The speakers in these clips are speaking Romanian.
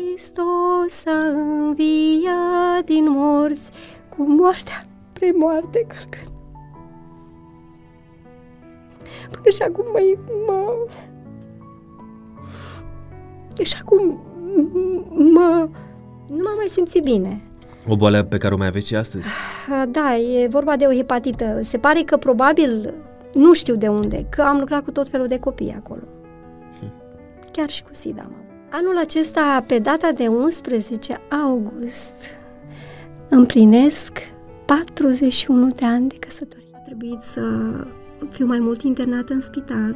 Hristos a înviat din morți cu moartea pre moarte călcând. Până și acum mă, mă și acum mă, nu m-am mai simțit bine. O boală pe care o mai aveți și astăzi? Da, e vorba de o hepatită. Se pare că probabil, nu știu de unde, că am lucrat cu tot felul de copii acolo. Hm. Chiar și cu SIDA. Mă. Anul acesta, pe data de 11 august, împlinesc 41 de ani de căsătorie. A trebuit să fiu mai mult internată în spital,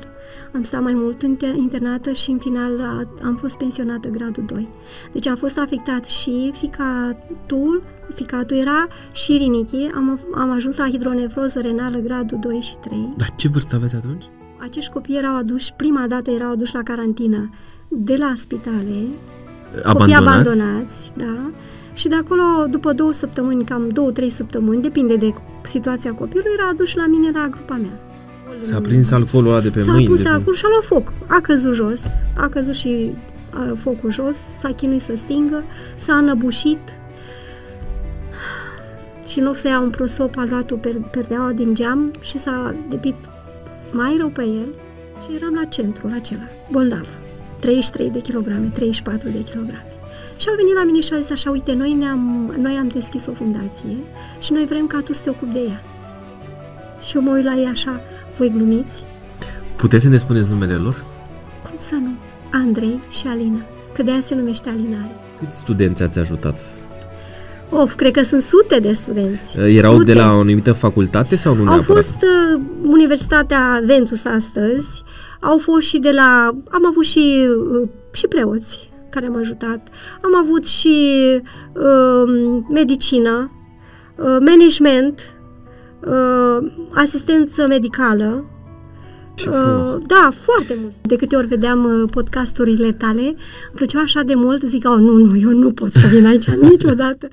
am stat mai mult internată și în final am fost pensionată gradul 2. Deci am fost afectat și ficatul, ficatul era și rinichii, am, am ajuns la hidronefroză renală gradul 2 și 3. Dar ce vârstă aveți atunci? Acești copii erau aduși, prima dată erau aduși la carantină de la spitale, abandonați, copii abandonați, da, și de acolo, după două săptămâni, cam două, trei săptămâni, depinde de situația copilului, era adus la mine la grupa mea. S-a prins alcoolul ăla de pe s-a mâini. S-a pus alcool și a luat foc. A căzut jos, a căzut și a, focul jos, s-a chinuit să stingă, s-a înăbușit și în loc să ia un prosop, a luat o per- perdeaua din geam și s-a depit mai rău pe el și eram la centru, la acela, boldav. 33 de kilograme, 34 de kilograme. Și au venit la mine și au zis așa, uite, noi, ne-am, noi am deschis o fundație și noi vrem ca tu să te ocupi de ea. Și eu mă uit la ei așa, voi glumiți? Puteți să ne spuneți numele lor? Cum să nu? Andrei și Alina, că de aia se numește Alinare. Câți studenți ați ajutat? Of, cred că sunt sute de studenți. Erau sute. de la o anumită facultate sau nu Au neapărat? fost uh, Universitatea Ventus astăzi, au fost și de la... Am avut și, uh, și preoți care am ajutat. Am avut și uh, medicină, uh, management, uh, asistență medicală. Ce frumos. Uh, da, foarte mult. De câte ori vedeam uh, podcasturile tale, îmi plăceau așa de mult, zic, oh, nu, nu, eu nu pot să vin aici niciodată.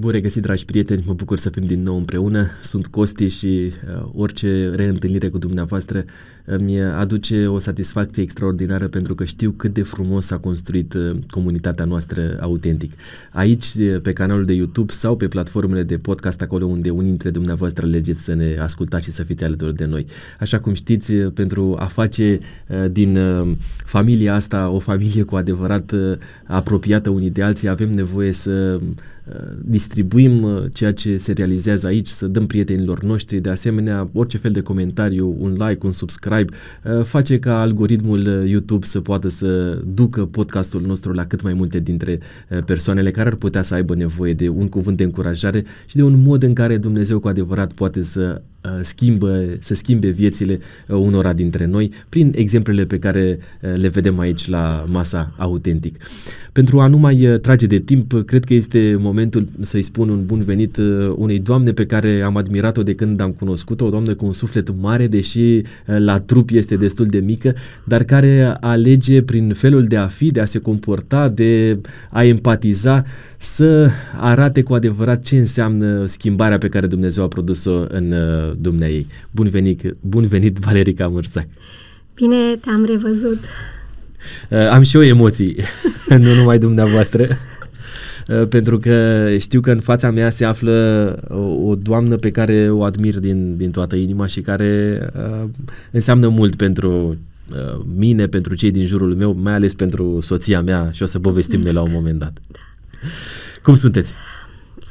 Bun regăsit, dragi prieteni, mă bucur să fim din nou împreună. Sunt Costi și uh, orice reîntâlnire cu dumneavoastră îmi aduce o satisfacție extraordinară pentru că știu cât de frumos s-a construit uh, comunitatea noastră autentic. Aici, uh, pe canalul de YouTube sau pe platformele de podcast, acolo unde unii dintre dumneavoastră legeți să ne ascultați și să fiți alături de noi. Așa cum știți, uh, pentru a face uh, din uh, familia asta o familie cu adevărat uh, apropiată unii de alții, avem nevoie să uh, distribuim uh, ceea ce se realizează aici, să dăm prietenilor noștri, de asemenea, orice fel de comentariu, un like, un subscribe, uh, face ca algoritmul uh, YouTube să poată să ducă podcastul nostru la cât mai multe dintre persoanele care ar putea să aibă nevoie de un cuvânt de încurajare și de un mod în care Dumnezeu cu adevărat poate să schimbă, să schimbe viețile unora dintre noi prin exemplele pe care le vedem aici la masa autentic. Pentru a nu mai trage de timp, cred că este momentul să-i spun un bun venit unei doamne pe care am admirat-o de când am cunoscut-o, o doamnă cu un suflet mare, deși la trup este destul de mică, dar care alege prin felul de a fi, de a se comporta, de a empatiza, să arate cu adevărat ce înseamnă schimbarea pe care Dumnezeu a produs-o în dumnea ei. Bun venit, bun venit Valerica Mărțac! Bine te-am revăzut! Am și eu emoții, nu numai dumneavoastră pentru că știu că în fața mea se află o, o doamnă pe care o admir din, din toată inima și care uh, înseamnă mult pentru uh, mine, pentru cei din jurul meu, mai ales pentru soția mea și o să povestim de la un moment dat. Cum sunteți?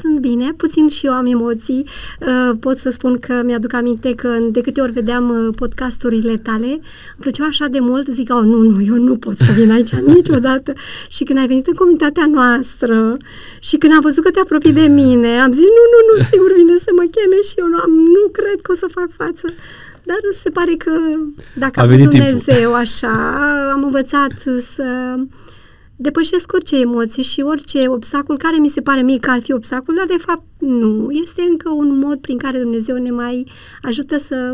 Sunt bine, puțin și eu am emoții. Uh, pot să spun că mi-aduc aminte că de câte ori vedeam uh, podcasturile tale, îmi plăceau așa de mult, zic, oh, nu, nu, eu nu pot să vin aici niciodată. Și când ai venit în comunitatea noastră și când am văzut că te apropii de mine, am zis, nu, nu, nu, sigur vine să mă cheme și eu nu, am, nu cred că o să fac față. Dar se pare că dacă a venit Dumnezeu timpul. așa, am învățat să depășesc orice emoții și orice obstacol care mi se pare mie că ar fi obstacol, dar de fapt nu. Este încă un mod prin care Dumnezeu ne mai ajută să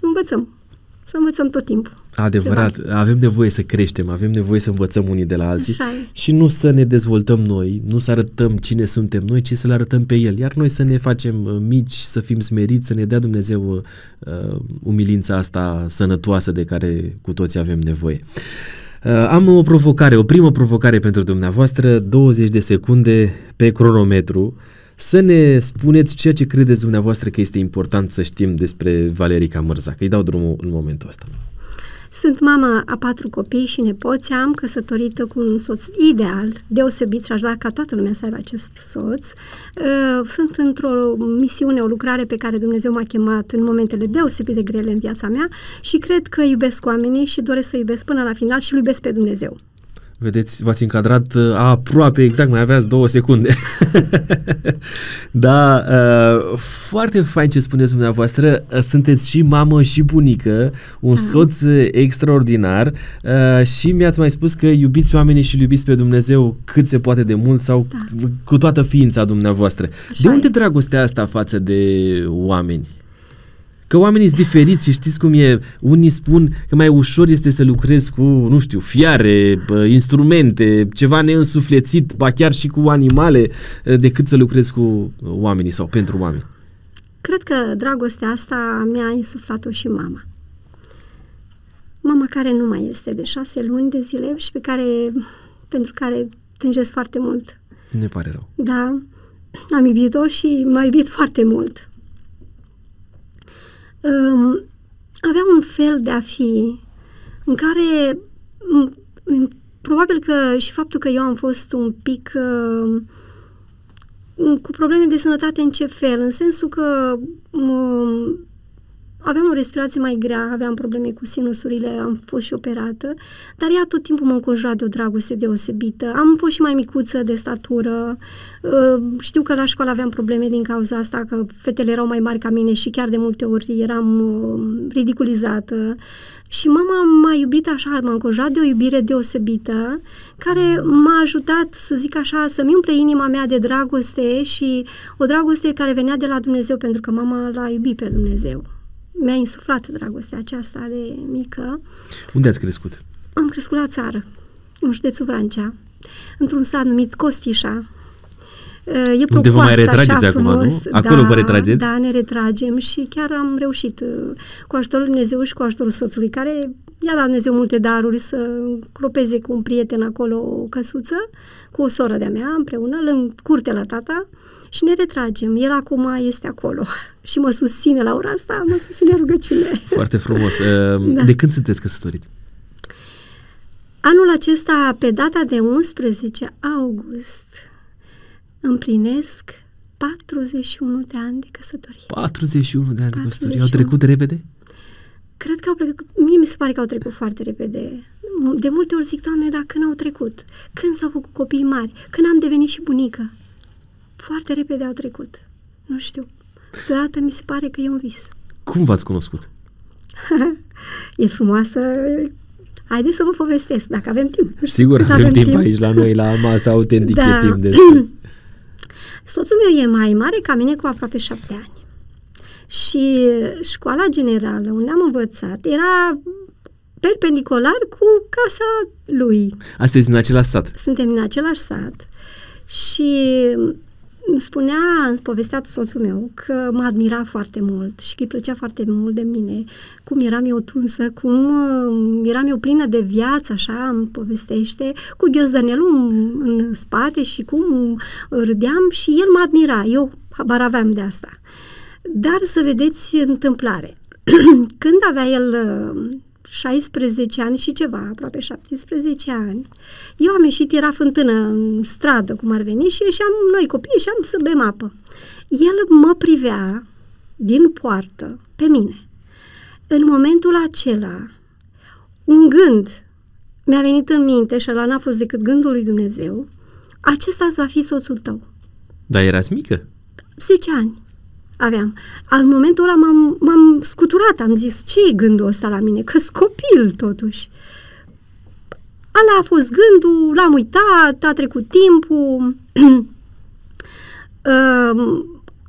învățăm. Să învățăm tot timpul. Adevărat, ceva. avem nevoie să creștem, avem nevoie să învățăm unii de la alții Așa e. și nu să ne dezvoltăm noi, nu să arătăm cine suntem noi, ci să le arătăm pe El. Iar noi să ne facem uh, mici, să fim smeriți, să ne dea Dumnezeu uh, umilința asta sănătoasă de care cu toții avem nevoie. Uh, am o provocare, o primă provocare pentru dumneavoastră, 20 de secunde pe cronometru. Să ne spuneți ceea ce credeți dumneavoastră că este important să știm despre Valerica Mărza, că îi dau drumul în momentul ăsta. Sunt mama a patru copii și nepoți, am căsătorită cu un soț ideal, deosebit și aș vrea ca toată lumea să aibă acest soț. Uh, sunt într-o misiune, o lucrare pe care Dumnezeu m-a chemat în momentele deosebit de grele în viața mea și cred că iubesc oamenii și doresc să iubesc până la final și îl iubesc pe Dumnezeu. Vedeți, v-ați încadrat uh, aproape exact, mai aveați două secunde. da, uh, foarte fain ce spuneți dumneavoastră. Uh, sunteți și mamă și bunică, un da. soț extraordinar uh, și mi-ați mai spus că iubiți oamenii și iubiți pe Dumnezeu cât se poate de mult sau da. cu toată ființa dumneavoastră. Așa de unde e. dragostea asta față de oameni? Că oamenii sunt diferiți și știți cum e, unii spun că mai ușor este să lucrezi cu, nu știu, fiare, instrumente, ceva neînsuflețit, ba chiar și cu animale, decât să lucrezi cu oamenii sau pentru oameni. Cred că dragostea asta mi-a insuflat-o și mama. Mama care nu mai este de șase luni de zile și pe care, pentru care tângesc foarte mult. Ne pare rău. Da, am iubit-o și m-a iubit foarte mult um, avea un fel de a fi în care m- probabil că și faptul că eu am fost un pic uh, cu probleme de sănătate în ce fel? În sensul că uh, aveam o respirație mai grea, aveam probleme cu sinusurile, am fost și operată, dar ea tot timpul m-a înconjurat de o dragoste deosebită. Am fost și mai micuță de statură, uh, știu că la școală aveam probleme din cauza asta, că fetele erau mai mari ca mine și chiar de multe ori eram uh, ridiculizată. Și mama m-a iubit așa, m-a înconjurat de o iubire deosebită, care m-a ajutat, să zic așa, să-mi umple inima mea de dragoste și o dragoste care venea de la Dumnezeu, pentru că mama l-a iubit pe Dumnezeu mi-a insuflat dragostea aceasta de mică. Unde ați crescut? Am crescut la țară, în județul Vrancea, într-un sat numit Costișa. E Unde vă mai retrageți acum, frumos. nu? Acolo da, vă retrageți? Da, ne retragem și chiar am reușit uh, cu ajutorul Dumnezeu și cu ajutorul soțului, care i-a dat Dumnezeu multe daruri să cropeze cu un prieten acolo o căsuță, cu o soră de-a mea împreună, în curte la tata și ne retragem. El acum este acolo și mă susține la ora asta, mă susține rugăciune. Foarte frumos. Da. De când sunteți căsătorit? Anul acesta, pe data de 11 august, împlinesc 41 de ani de căsătorie. 41 de ani 41. de căsătorie. Au trecut repede? Cred că au trecut, mie mi se pare că au trecut foarte repede. De multe ori zic, Doamne, dar când au trecut? Când s-au făcut copii mari? Când am devenit și bunică? Foarte repede au trecut. Nu știu. Deodată mi se pare că e un vis. Cum v-ați cunoscut? e frumoasă. Haideți să vă povestesc, dacă avem timp. Sigur, avem, avem timp, timp aici la noi, la masa autentică da. timp de... Soțul meu e mai mare ca mine cu aproape șapte ani. Și școala generală unde am învățat era perpendicular cu casa lui. Astăzi din același sat? Suntem din același sat. Și îmi spunea, îmi povestea soțul meu că mă admira foarte mult și că îi plăcea foarte mult de mine, cum eram eu tunsă, cum uh, eram eu plină de viață, așa îmi povestește, cu ghiozdănelul în, în spate și cum râdeam și el mă admira, eu habar aveam de asta. Dar să vedeți întâmplare. Când avea el uh, 16 ani și ceva, aproape 17 ani, eu am ieșit, era fântână în stradă, cum ar veni, și ieșeam noi copii, ieșeam să bem apă. El mă privea din poartă pe mine. În momentul acela, un gând mi-a venit în minte și ăla n-a fost decât gândul lui Dumnezeu, acesta va fi soțul tău. Dar erați mică? 10 ani aveam. În momentul ăla m-am, m-am scuturat, am zis, ce e gândul ăsta la mine? că copil, totuși. Ala a fost gândul, l-am uitat, a trecut timpul.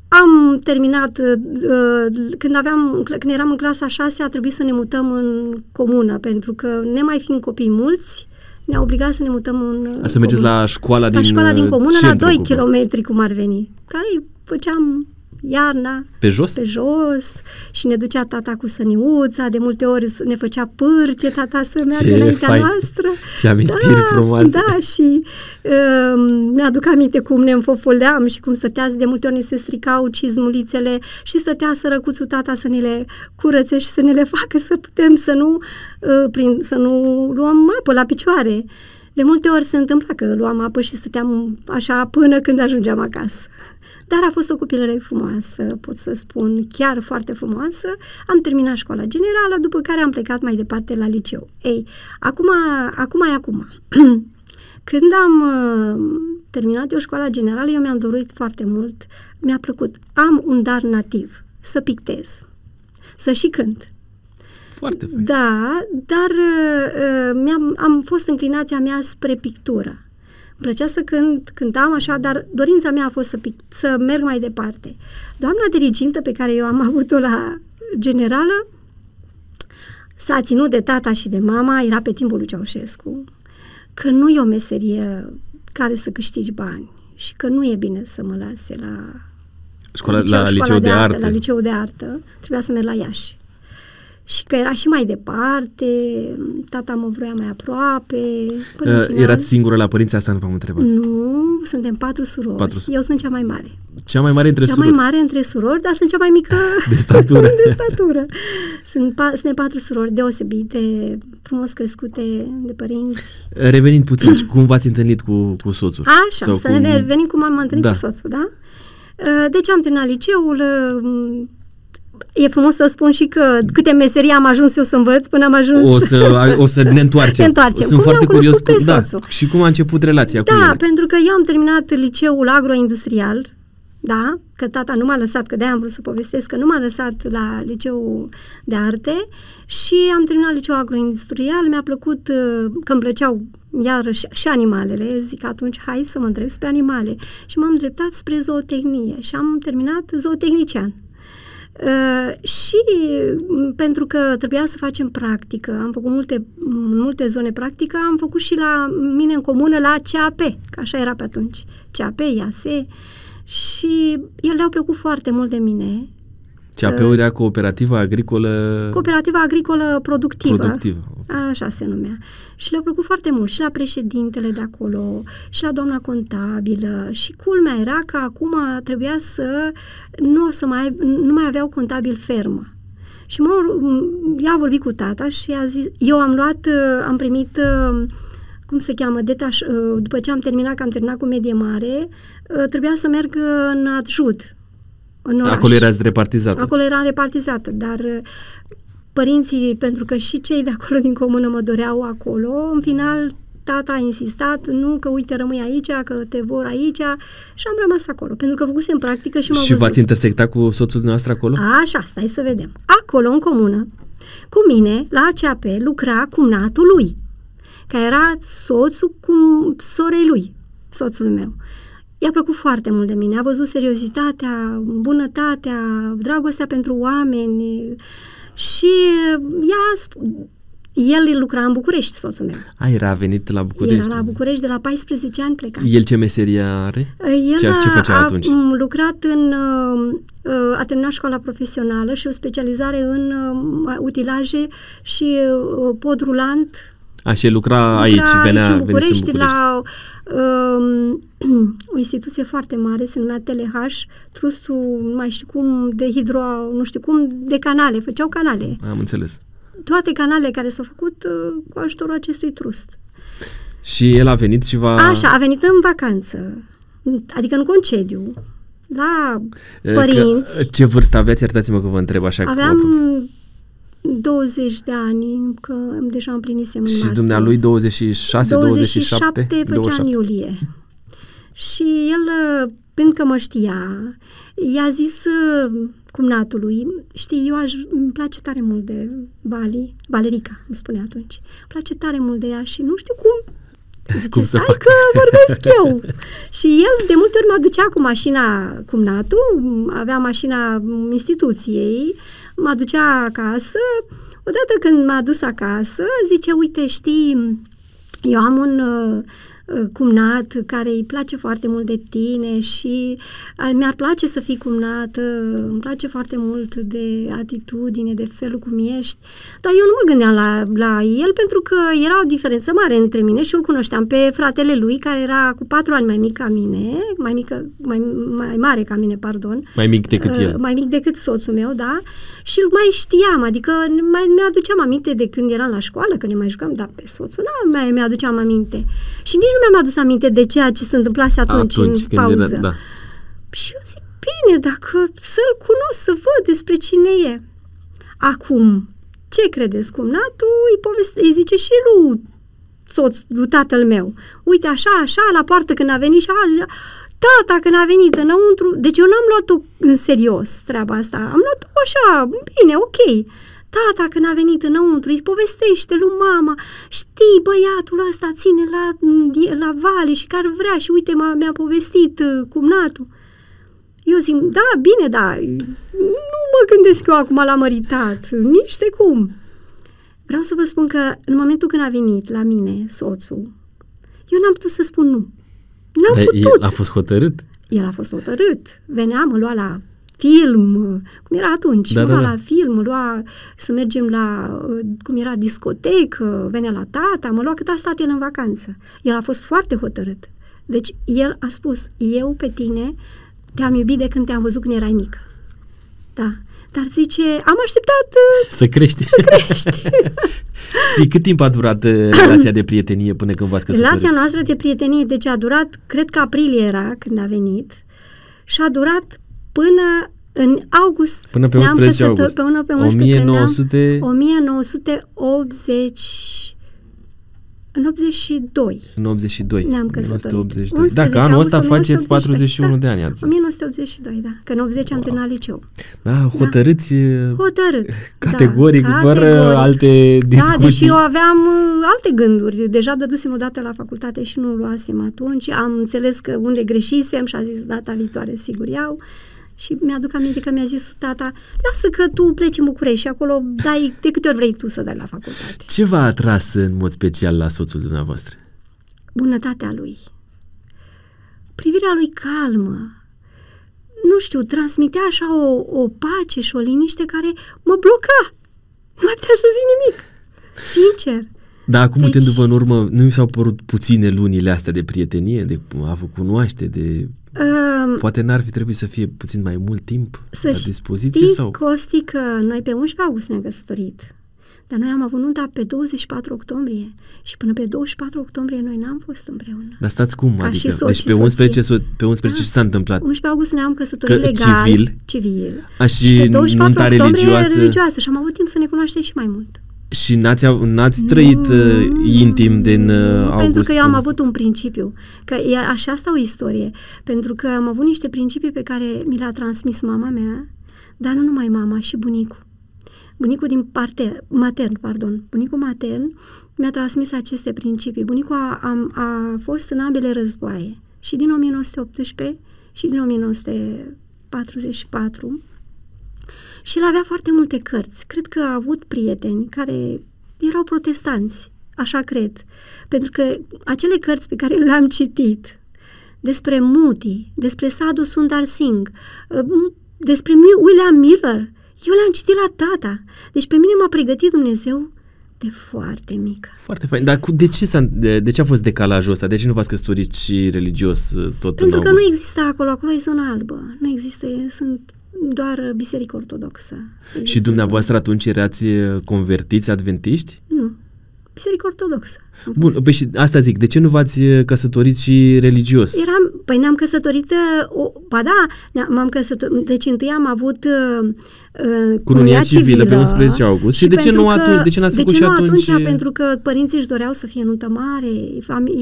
am terminat, uh, când, aveam, când eram în clasa 6, a trebuit să ne mutăm în comună, pentru că, ne mai fiind copii mulți, ne-a obligat să ne mutăm în Să mergeți la școala din La școala din comună, la 2 centru, cumva. km, cum ar veni, care făceam iarna, Pe jos? pe jos și ne ducea tata cu săniuța, de multe ori ne făcea pârche tata să meargă Ce înaintea fain. noastră. Ce amintiri frumoase. Da, și uh, mi-aduc aminte cum ne înfofoleam și cum stătea, de multe ori ne se stricau cizmulițele și stătea sărăcuțul tata să ne le curățe și să ne le facă să putem să nu, uh, prin, să nu luăm apă la picioare. De multe ori se întâmpla că luam apă și stăteam așa până când ajungeam acasă. Dar a fost o copilărie frumoasă, pot să spun, chiar foarte frumoasă. Am terminat școala generală, după care am plecat mai departe la liceu. Ei, acum, acum e acum. Când am uh, terminat eu școala generală, eu mi-am dorit foarte mult, mi-a plăcut. Am un dar nativ, să pictez, să și cânt. Foarte fain. Da, dar uh, mi-am, am fost înclinația mea spre pictură. Îmi plăcea să cânt, cântam așa, dar dorința mea a fost să, pic, să merg mai departe. Doamna dirigintă pe care eu am avut-o la generală s-a ținut de tata și de mama, era pe timpul lui Ceaușescu, că nu e o meserie care să câștigi bani și că nu e bine să mă lase la Școala, la liceu de, artă. La liceu de artă, trebuia să merg la Iași. Și că era și mai departe, tata mă vrea mai aproape. Până în Uh, final- erați singură la părinți, asta nu v-am întrebat. Nu, suntem patru surori. Patru su- Eu sunt cea mai mare. Cea mai mare între cea surori. mai mare între surori, dar sunt cea mai mică De statură. de statură. Sunt pa- suntem patru surori deosebite, frumos crescute de părinți. Revenind puțin, cum v-ați întâlnit cu, cu soțul? Așa, Sau să cum- ne revenim cum am întâlnit Da. cu soțul, da? Uh, Deci am terminat liceul, uh, E frumos să spun și că câte meserii am ajuns eu să învăț până am ajuns... O să, o să ne întoarcem. Ne întoarcem. Sunt Cum foarte l-am curios cunoscut pe da, soțul? și cum a început relația cu Da, el. pentru că eu am terminat liceul agroindustrial, da, că tata nu m-a lăsat, că de-aia am vrut să povestesc, că nu m-a lăsat la liceul de arte și am terminat liceul agroindustrial, mi-a plăcut uh, că îmi plăceau iarăși și animalele, zic atunci hai să mă întreb spre animale și m-am dreptat spre zootehnie și am terminat zootechnician. Uh, și m, pentru că trebuia să facem practică, am făcut multe, în multe zone practică, am făcut și la mine în comună la CAP, că așa era pe atunci, CAP, IASE, și ele le-au plăcut foarte mult de mine. CAP-ul era cooperativa agricolă Cooperativa Agricolă Productivă, productivă. așa se numea. Și le-au plăcut foarte mult și la președintele de acolo, și la doamna contabilă. Și culmea era că acum trebuia să nu, o să mai, nu mai aveau contabil fermă. Și mă, ea a vorbit cu tata și a zis, eu am luat, uh, am primit, uh, cum se cheamă, detaș, uh, după ce am terminat, că am terminat cu medie mare, uh, trebuia să merg în adjut, în oraș. Acolo erați repartizat. Acolo era repartizată, dar uh, părinții, pentru că și cei de acolo din comună mă doreau acolo, în final tata a insistat, nu că uite rămâi aici, că te vor aici și am rămas acolo, pentru că făcusem practică și m-am Și văzut. v-ați intersectat cu soțul dumneavoastră acolo? Așa, stai să vedem. Acolo, în comună, cu mine, la ACAP, lucra cumnatul lui, care era soțul cu sorei lui, soțul meu. I-a plăcut foarte mult de mine, a văzut seriozitatea, bunătatea, dragostea pentru oameni și ea, sp- el lucra în București, soțul meu. A, era venit la București. Era la București de la 14 ani plecat. El ce meserie are? El ce, ce făcea a, atunci? a lucrat în... uh, a terminat școala profesională și o specializare în uh, utilaje și uh, pod rulant. A, și el lucra Lucra aici, venea, aici în venise București, în București. la um, o instituție foarte mare, se numea TeleH, trustul, nu mai știu cum, de hidro, nu știu cum, de canale, făceau canale. Am înțeles. Toate canalele care s-au făcut uh, cu ajutorul acestui trust. Și el a venit și va... Așa, a venit în vacanță, adică în concediu, la Că- părinți. ce vârstă aveați? Iertați-mă că vă întreb așa. cu Aveam apus. 20 de ani, că deja împlinisem în Și martie. dumnealui 26, 27? 27 făcea în iulie. Și el, pentru că mă știa, i-a zis uh, cumnatului, știi, eu aș, îmi place tare mult de Bali, Valerica, îmi spune atunci, îmi place tare mult de ea și nu știu cum Zice, Cum să fac? că vorbesc eu. și el de multe ori mă ducea cu mașina cumnatul, avea mașina instituției, mă ducea acasă. Odată când m-a dus acasă, zice, uite, știi, eu am un uh, Uh, cumnat care îi place foarte mult de tine și uh, mi-ar place să fii cumnată, îmi place foarte mult de atitudine, de felul cum ești, dar eu nu mă gândeam la, la el pentru că era o diferență mare între mine și îl cunoșteam pe fratele lui care era cu patru ani mai mic ca mine, mai, mică, mai, mai mare ca mine, pardon. Mai mic decât el. Uh, mai mic decât soțul meu, da, și îl mai știam, adică mai mi-aduceam aminte de când eram la școală, că ne mai jucam, dar pe soțul nu mai mi-aduceam aminte. Și nici nu mi-am adus aminte de ceea ce se întâmplase atunci, atunci în pauză. Era, da. Și eu zic, bine, dacă să-l cunosc, să văd despre cine e. Acum, ce credeți cum? Natu îi, poveste, îi zice și lui soț, lui tatăl meu. Uite, așa, așa, la poartă când a venit și a zis, tata când a venit înăuntru, deci eu n-am luat-o în serios treaba asta, am luat-o așa, bine, ok. Tata când a venit înăuntru îi povestește lui mama, știi băiatul ăsta ține la, la vale și care vrea și uite m-a, mi-a povestit uh, cumnatul. Eu zic, da, bine, da, nu mă gândesc eu acum la măritat, nici de cum. Vreau să vă spun că în momentul când a venit la mine soțul, eu n-am putut să spun nu. N-am Dar putut. El a fost hotărât? El a fost hotărât. Venea, mă lua la film, cum era atunci, da, mă lua da, da. la film, mă lua să mergem la, cum era, discotecă, venea la tata, mă lua cât a stat el în vacanță. El a fost foarte hotărât. Deci el a spus, eu pe tine te-am iubit de când te-am văzut când erai mic. Da. Dar zice, am așteptat... Să crești. Să crești. și cât timp a durat uh, relația de prietenie până când v-ați căsătorit? Relația noastră de prietenie, deci a durat, cred că aprilie era când a venit, și a durat până în august. Până pe 11 august. Până pe 11 1900... 1980 în 82. În 82. Ne-am căsătorit. 1982. Dacă anul ăsta faceți 41 da. de ani, ați zis. 1982, da. Că în 80 wow. am terminat liceu. Da, hotărâți da. Hotărât. Categoric, da, fără categoric. alte discuții. Da, deși eu aveam uh, alte gânduri. Deja dădusem o dată la facultate și nu luasem atunci. Am înțeles că unde greșisem și a zis data viitoare sigur iau. Și mi-aduc aminte că mi-a zis tata, lasă că tu pleci în București și acolo dai de câte ori vrei tu să dai la facultate. Ce v-a atras în mod special la soțul dumneavoastră? Bunătatea lui. Privirea lui calmă. Nu știu, transmitea așa o, o pace și o liniște care mă bloca. Nu mai putea să zic nimic. Sincer. Dar acum, deci... uitându-vă în urmă, nu mi s-au părut puține lunile astea de prietenie, de a vă cunoaște, de... Um, Poate n-ar fi trebuit să fie puțin mai mult timp să la dispoziție? Știi, sau? Costi, că noi pe 11 august ne-am căsătorit. Dar noi am avut nunta pe 24 octombrie și până pe 24 octombrie noi n-am fost împreună. Dar stați cum? Ca adică, deci pe 11, so- pe 11 da. ce s-a întâmplat? 11 august ne-am căsătorit că, legal. Civil? Civil. A, și, și pe 24 nunta religioasă? religioasă și am avut timp să ne cunoaștem și mai mult. Și n-ați, n-ați trăit uh, intim din uh, august? Pentru că eu am avut un principiu. Că e așa asta o istorie. Pentru că am avut niște principii pe care mi le-a transmis mama mea, dar nu numai mama, și bunicul. Bunicul din parte matern, pardon, bunicul matern mi-a transmis aceste principii. Bunicul a, a, a fost în ambele războaie, și din 1918 și din 1944 și el avea foarte multe cărți. Cred că a avut prieteni care erau protestanți, așa cred. Pentru că acele cărți pe care le-am citit despre Moody, despre Sadhu Sundar Singh, uh, despre William Miller, eu le-am citit la tata. Deci pe mine m-a pregătit Dumnezeu de foarte mică. Foarte fain. Dar cu, de, ce s-a, de, de ce a fost decalajul ăsta? De ce nu v-ați căsătorit și religios uh, tot Pentru în că nu există acolo. Acolo e zona albă. Nu există. Sunt doar biserică ortodoxă. Și dumneavoastră atunci erați convertiți adventiști? Nu. Biserică ortodoxă. Bun, păi și asta zic, de ce nu v-ați căsătorit și religios? Eram, păi ne-am căsătorit, o, ba da, m-am căsătorit, deci întâi am avut uh, cununia civilă, civilă pe 11 august. Și, și de ce nu atunci? De ce n-ați făcut de ce și atunci? atunci? Pentru că părinții își doreau să fie nuntă mare,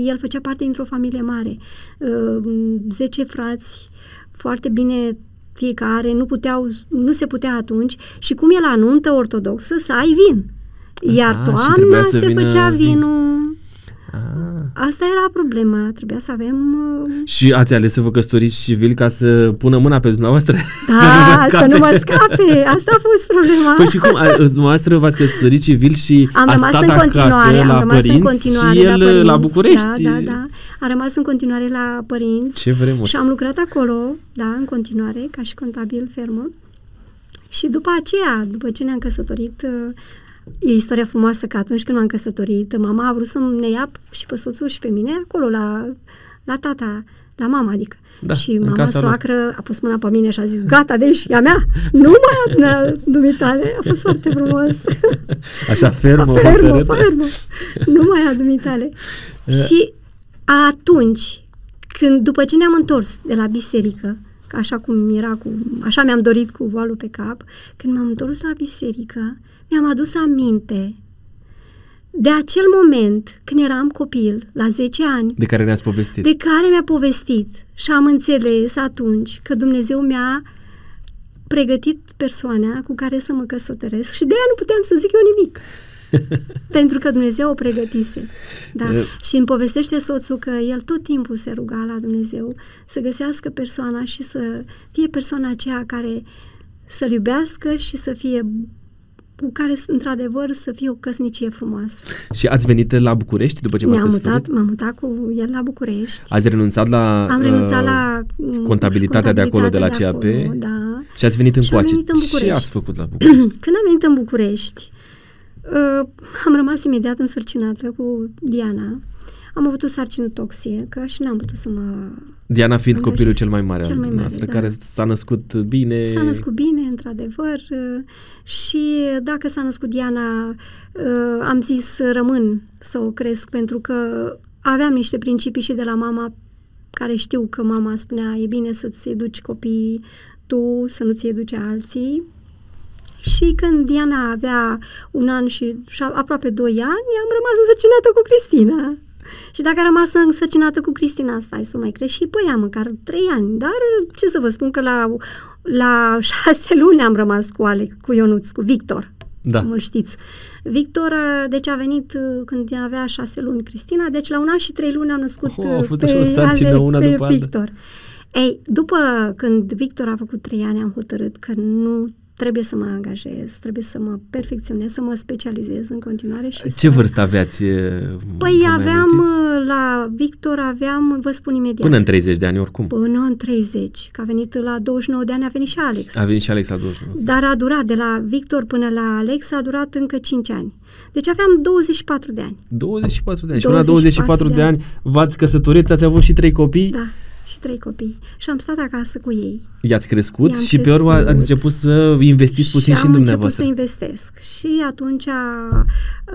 el făcea parte dintr-o familie mare, uh, 10 frați, foarte bine fiecare, nu, puteau, nu se putea atunci și cum e la nuntă ortodoxă să ai vin. Iar Aha, toamna se vină făcea vinul. Ah. Asta era problema, trebuia să avem... Uh... Și ați ales să vă căsătoriți civil ca să pună mâna pe dumneavoastră? Da, să nu, vă scape. să nu mă scape. Asta a fost problema. Păi și cum? A, dumneavoastră v-ați căsătorit civil și am a stat în acasă la am părinți în continuare și el la, părinți, la București? Da, da, da. A rămas în continuare la părinți. Ce vremuri. Și am lucrat acolo, da, în continuare, ca și contabil fermă. Și după aceea, după ce ne-am căsătorit, E istoria frumoasă că atunci când m-am căsătorit, mama a vrut să ne ia și pe soțul și pe mine acolo, la, la tata, la mama, adică. Da, și mama soacră lui. a pus mâna pe mine și a zis, gata, deci e a mea, nu mai adună dumitale. A fost foarte frumos. Așa fermă, fermă, fermă. Nu mai a dumitale. și atunci, când, după ce ne-am întors de la biserică, așa cum era cu, așa mi-am dorit cu valul pe cap, când m-am întors la biserică, mi-am adus aminte de acel moment când eram copil, la 10 ani. De care ne-ați povestit. De care mi-a povestit și am înțeles atunci că Dumnezeu mi-a pregătit persoana cu care să mă căsătoresc și de aia nu puteam să zic eu nimic. Pentru că Dumnezeu o pregătise. Da? și îmi povestește soțul că el tot timpul se ruga la Dumnezeu să găsească persoana și să fie persoana aceea care să-L iubească și să fie cu care, într-adevăr, să fie o căsnicie frumoasă. Și ați venit la București după ce v-ați căsătorit? Mutat, m-am mutat cu el la București. Ați renunțat la, Am renunțat uh, la contabilitatea, contabilitatea de acolo, de la de CAP? Acolo, da. Și ați venit încoace. venit în București. Ce ați făcut la București? Când am venit în București, uh, am rămas imediat însărcinată cu Diana. Am avut o sarcină toxică și n-am putut să mă... Diana fiind copilul cel mai mare cel mai mare, noastră, da. care s-a născut bine. S-a născut bine, într-adevăr, și dacă s-a născut Diana, uh, am zis să rămân să o cresc, pentru că aveam niște principii și de la mama care știu că mama spunea e bine să-ți educi copiii tu, să nu ți educe alții. Și când Diana avea un an și aproape doi ani, am rămas însărcinată cu Cristina. Și dacă a rămas însărcinată cu Cristina, stai să mai crești și pe ea, măcar trei ani. Dar ce să vă spun că la, la șase luni am rămas cu Alec, cu Ionuț, cu Victor. Da. Cum îl știți. Victor, deci a venit uh, când avea șase luni Cristina, deci la un an și trei luni am născut oh, a uh, fost pe, o sarcină, Alec, una pe după Victor. Alta. Ei, după când Victor a făcut trei ani, am hotărât că nu trebuie să mă angajez, trebuie să mă perfecționez, să mă specializez în continuare. Și Ce să... vârstă aveați? Păi aveam, la Victor aveam, vă spun imediat. Până în 30 de ani oricum. Până în 30, că a venit la 29 de ani, a venit și Alex. A venit și Alex la 29. Dar a durat, de la Victor până la Alex, a durat încă 5 ani. Deci aveam 24 de ani. 24 de ani. 24 și până la 24 de, de ani, ani v-ați căsătorit, ați avut și trei copii? Da și trei copii. Și am stat acasă cu ei. I-ați crescut I-am și crescut. pe urmă ați început să investiți puțin și, și în dumneavoastră. Și am început să investesc. Și atunci a,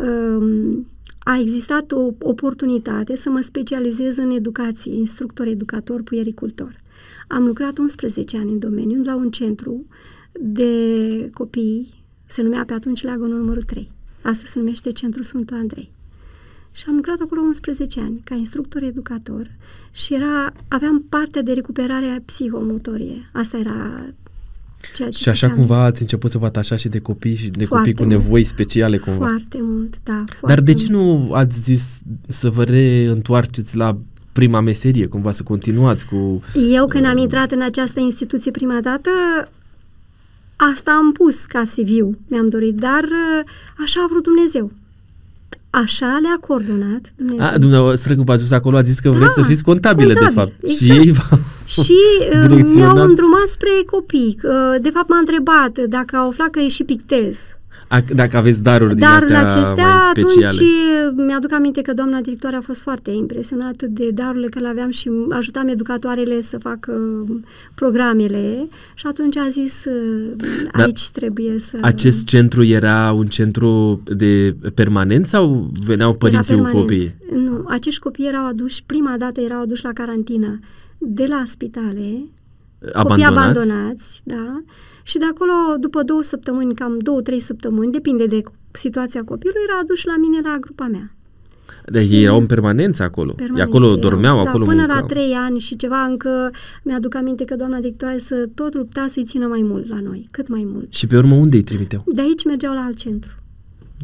um, a existat o oportunitate să mă specializez în educație, instructor, educator, puiericultor. Am lucrat 11 ani în domeniu la un centru de copii, se numea pe atunci Leagănul numărul 3. Asta se numește Centrul Sfântul Andrei și am lucrat acolo 11 ani ca instructor educator și era, aveam parte de recuperare psihomotorie. Asta era ceea ce Și așa făceam. cumva ați început să vă atașați și de copii și de foarte copii cu mult. nevoi speciale cumva. Foarte mult, da. Foarte Dar de ce mult. nu ați zis să vă reîntoarceți la prima meserie, cumva să continuați cu... Eu când uh, am intrat în această instituție prima dată, asta am pus ca CV-ul, mi-am dorit, dar uh, așa a vrut Dumnezeu. Așa le-a coordonat Dumnezeu. A, dumneavoastră când v-ați acolo, a zis că vreți da, să fiți contabile, contabil, de fapt. Exact. Și ei Și uh, mi-au îndrumat spre copii. Uh, de fapt, m-a întrebat dacă au aflat că e și pictez. A, dacă aveți daruri din Darurile astea acestea, mai speciale. atunci mi-aduc aminte că doamna directoare a fost foarte impresionată de darurile care le aveam și ajutam educatoarele să facă programele și atunci a zis aici Dar trebuie să... Acest centru era un centru de permanent sau veneau părinții cu copii? Nu, acești copii erau aduși, prima dată erau aduși la carantină de la spitale, abandonați? copii abandonați, da, și de acolo, după două săptămâni, cam două, trei săptămâni, depinde de situația copilului, era adus la mine la grupa mea. Deci ei erau în permanență acolo. Permanență acolo dormeau, erau, acolo da, până mâncau. la trei ani și ceva încă mi-aduc aminte că doamna directoare să tot lupta să-i țină mai mult la noi, cât mai mult. Și pe urmă unde îi trimiteau? De aici mergeau la alt centru.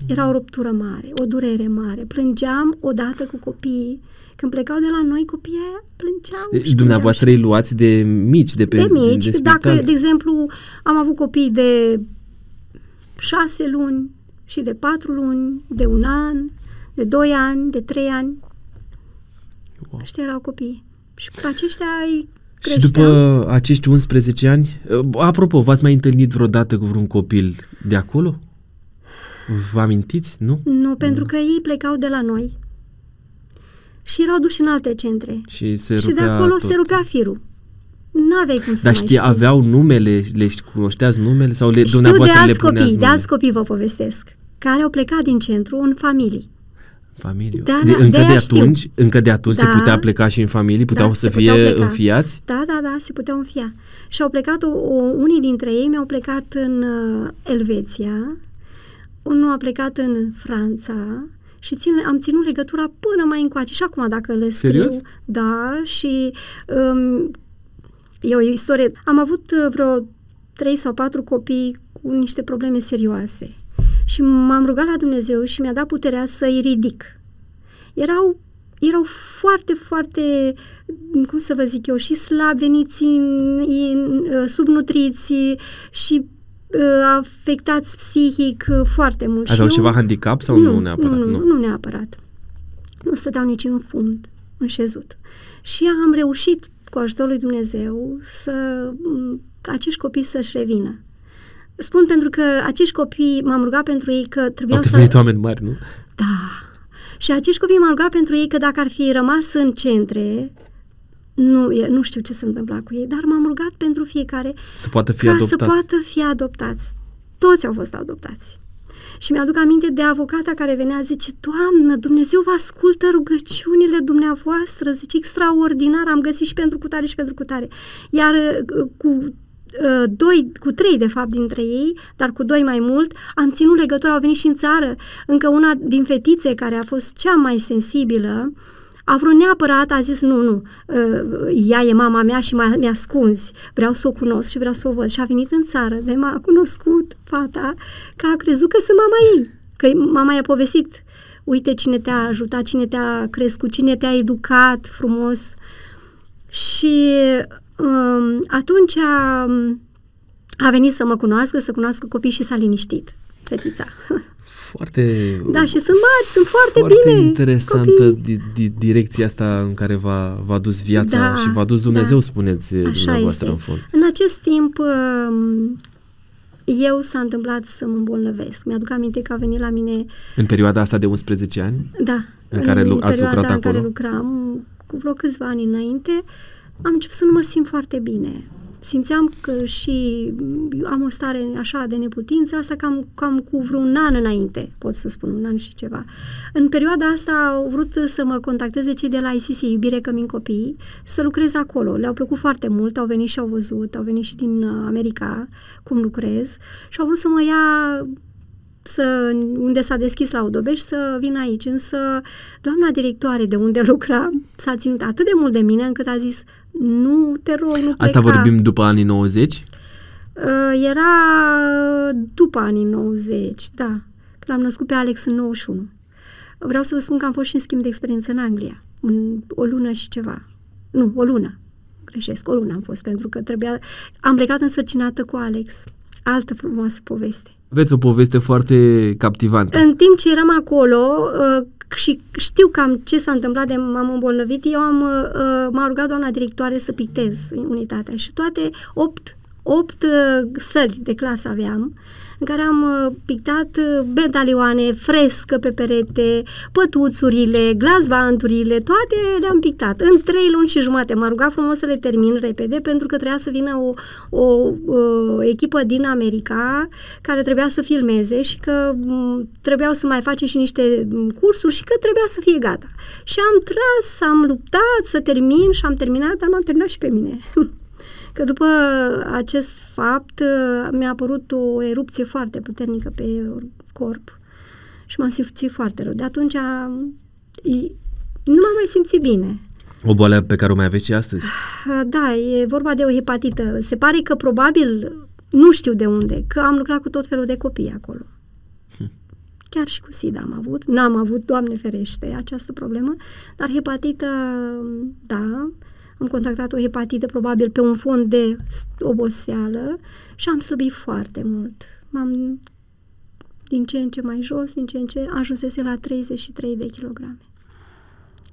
Era o ruptură mare, o durere mare. Plângeam odată cu copiii. Când plecau de la noi, copiii aia plângeau. Deci, dumneavoastră îi luați de mici, de pe De mici. de Dacă, de exemplu, am avut copii de șase luni și de patru luni, de un an, de doi ani, de trei ani. Wow. Ăștia erau copii. Și cu aceștia îi creșteam. Și după acești 11 ani, apropo, v-ați mai întâlnit vreodată cu vreun copil de acolo? Vă amintiți, nu? Nu, pentru că ei plecau de la noi și erau duși în alte centre. Și, se și de acolo tot. se rupea firul. Nu aveai cum să Dar mai știi, știi. aveau numele, le cunoșteați numele sau le, Știu de dumneavoastră alți le puneați copii, nume? de alți copii vă povestesc, care au plecat din centru în familii. Familie. Da, de, da, încă, de-aia de știu. atunci, încă de atunci se Da. putea pleca și în familie, puteau Da, să se fie puteau pleca. înfiați? Da, da, da, se puteau înfia. Și au plecat, o, o, unii dintre ei mi-au plecat în uh, Elveția, unul a plecat în Franța și țin, am ținut legătura până mai încoace. Și acum, dacă le scriu... Serios? Da, și um, e o istorie. Am avut uh, vreo trei sau patru copii cu niște probleme serioase. Și m-am rugat la Dumnezeu și mi-a dat puterea să-i ridic. Erau, erau foarte, foarte, cum să vă zic eu, și slabi, veniți în, în, uh, subnutriți și uh, afectați psihic uh, foarte mult. Aveau și eu- ceva handicap sau nu, neapărat? Nu, nu, nu neapărat. Nu stăteau nici în fund, în șezut. Și am reușit, cu ajutorul lui Dumnezeu, să m, acești copii să-și revină. Spun pentru că acești copii, m-am rugat pentru ei că trebuiau Au să... devenit oameni mari, nu? Da. Și acești copii m-am rugat pentru ei că dacă ar fi rămas în centre, nu, e- nu știu ce se întâmpla cu ei, dar m-am rugat pentru fiecare Să poată fi ca adoptați. să poată fi adoptați. Toți au fost adoptați. Și mi-aduc aminte de avocata care venea, zice, Doamnă, Dumnezeu vă ascultă rugăciunile dumneavoastră, zice, extraordinar, am găsit și pentru cutare și pentru cutare. Iar uh, cu uh, doi, cu trei de fapt dintre ei, dar cu doi mai mult, am ținut legătura, au venit și în țară. Încă una din fetițe care a fost cea mai sensibilă, a vrut neapărat, a zis, nu, nu, uh, ea e mama mea și m-a, mi-a ascunzi, vreau să o cunosc și vreau să o văd. Și a venit în țară, de m-a cunoscut fata, că a crezut că sunt mama ei, că mama i-a povestit, uite cine te-a ajutat, cine te-a crescut, cine te-a educat frumos. Și um, atunci a, a venit să mă cunoască, să cunoască copii și s-a liniștit, fetița. Foarte... Da, și sunt mari, sunt foarte, foarte bine. interesantă copii. di, di, direcția asta în care v-a, v-a dus viața Da, și v-a dus Dumnezeu, da. spuneți Așa dumneavoastră este. în fond. În acest timp, um, eu s-a întâmplat să mă îmbolnăvesc. Mi-aduc aminte că a venit la mine, În perioada asta de 11 ani, da, În care lu- ați perioada lucrat în care acolo? lucram, cu vreo câțiva ani înainte, am început să nu mă simt foarte bine. Simțeam că și am o stare așa de neputință, asta cam, cam cu vreun an înainte, pot să spun, un an și ceva. În perioada asta au vrut să mă contacteze cei de la ICC, Iubire Cămin Copii, să lucrez acolo. Le-au plăcut foarte mult, au venit și au văzut, au venit și din uh, America cum lucrez și au vrut să mă ia să, unde s-a deschis la Odobeș să vin aici, însă doamna directoare de unde lucram s-a ținut atât de mult de mine încât a zis nu te rog, nu pleca. asta vorbim după anii 90, Uh, Era după anii 90, da. L-am născut pe Alex în 91. Vreau să vă spun că am fost și în schimb de experiență în Anglia, în o lună și ceva. Nu, o lună. Greșesc, o lună am fost, pentru că trebuia... Am plecat însărcinată cu Alex. Altă frumoasă poveste. aveți o poveste foarte captivantă. În timp ce eram acolo uh, și știu cam ce s-a întâmplat de m-am îmbolnăvit, eu am, uh, m-a rugat doamna directoare să pictez unitatea și toate opt, opt uh, săli de clasă aveam în care am uh, pictat uh, medalioane, frescă pe perete, pătuțurile, glazvanturile, toate le-am pictat. În trei luni și jumate m-a rugat frumos să le termin repede pentru că trebuia să vină o, o, o echipă din America care trebuia să filmeze și că m, trebuiau să mai face și niște m, cursuri și că trebuia să fie gata. Și am tras, am luptat să termin și am terminat, dar m-am terminat și pe mine. Că după acest fapt uh, mi-a apărut o erupție foarte puternică pe corp și m-am simțit foarte rău. De atunci am- i- nu m-am mai simțit bine. O boală pe care o mai aveți și astăzi. Uh, Da, e vorba de o hepatită. Se pare că probabil, nu știu de unde, că am lucrat cu tot felul de copii acolo. chiar și cu SIDA am avut. N-am avut, Doamne ferește, această problemă, dar hepatită, da, am contactat o hepatită probabil pe un fond de oboseală și am slăbit foarte mult. M-am din ce în ce mai jos, din ce în ce ajunsese la 33 de kilograme.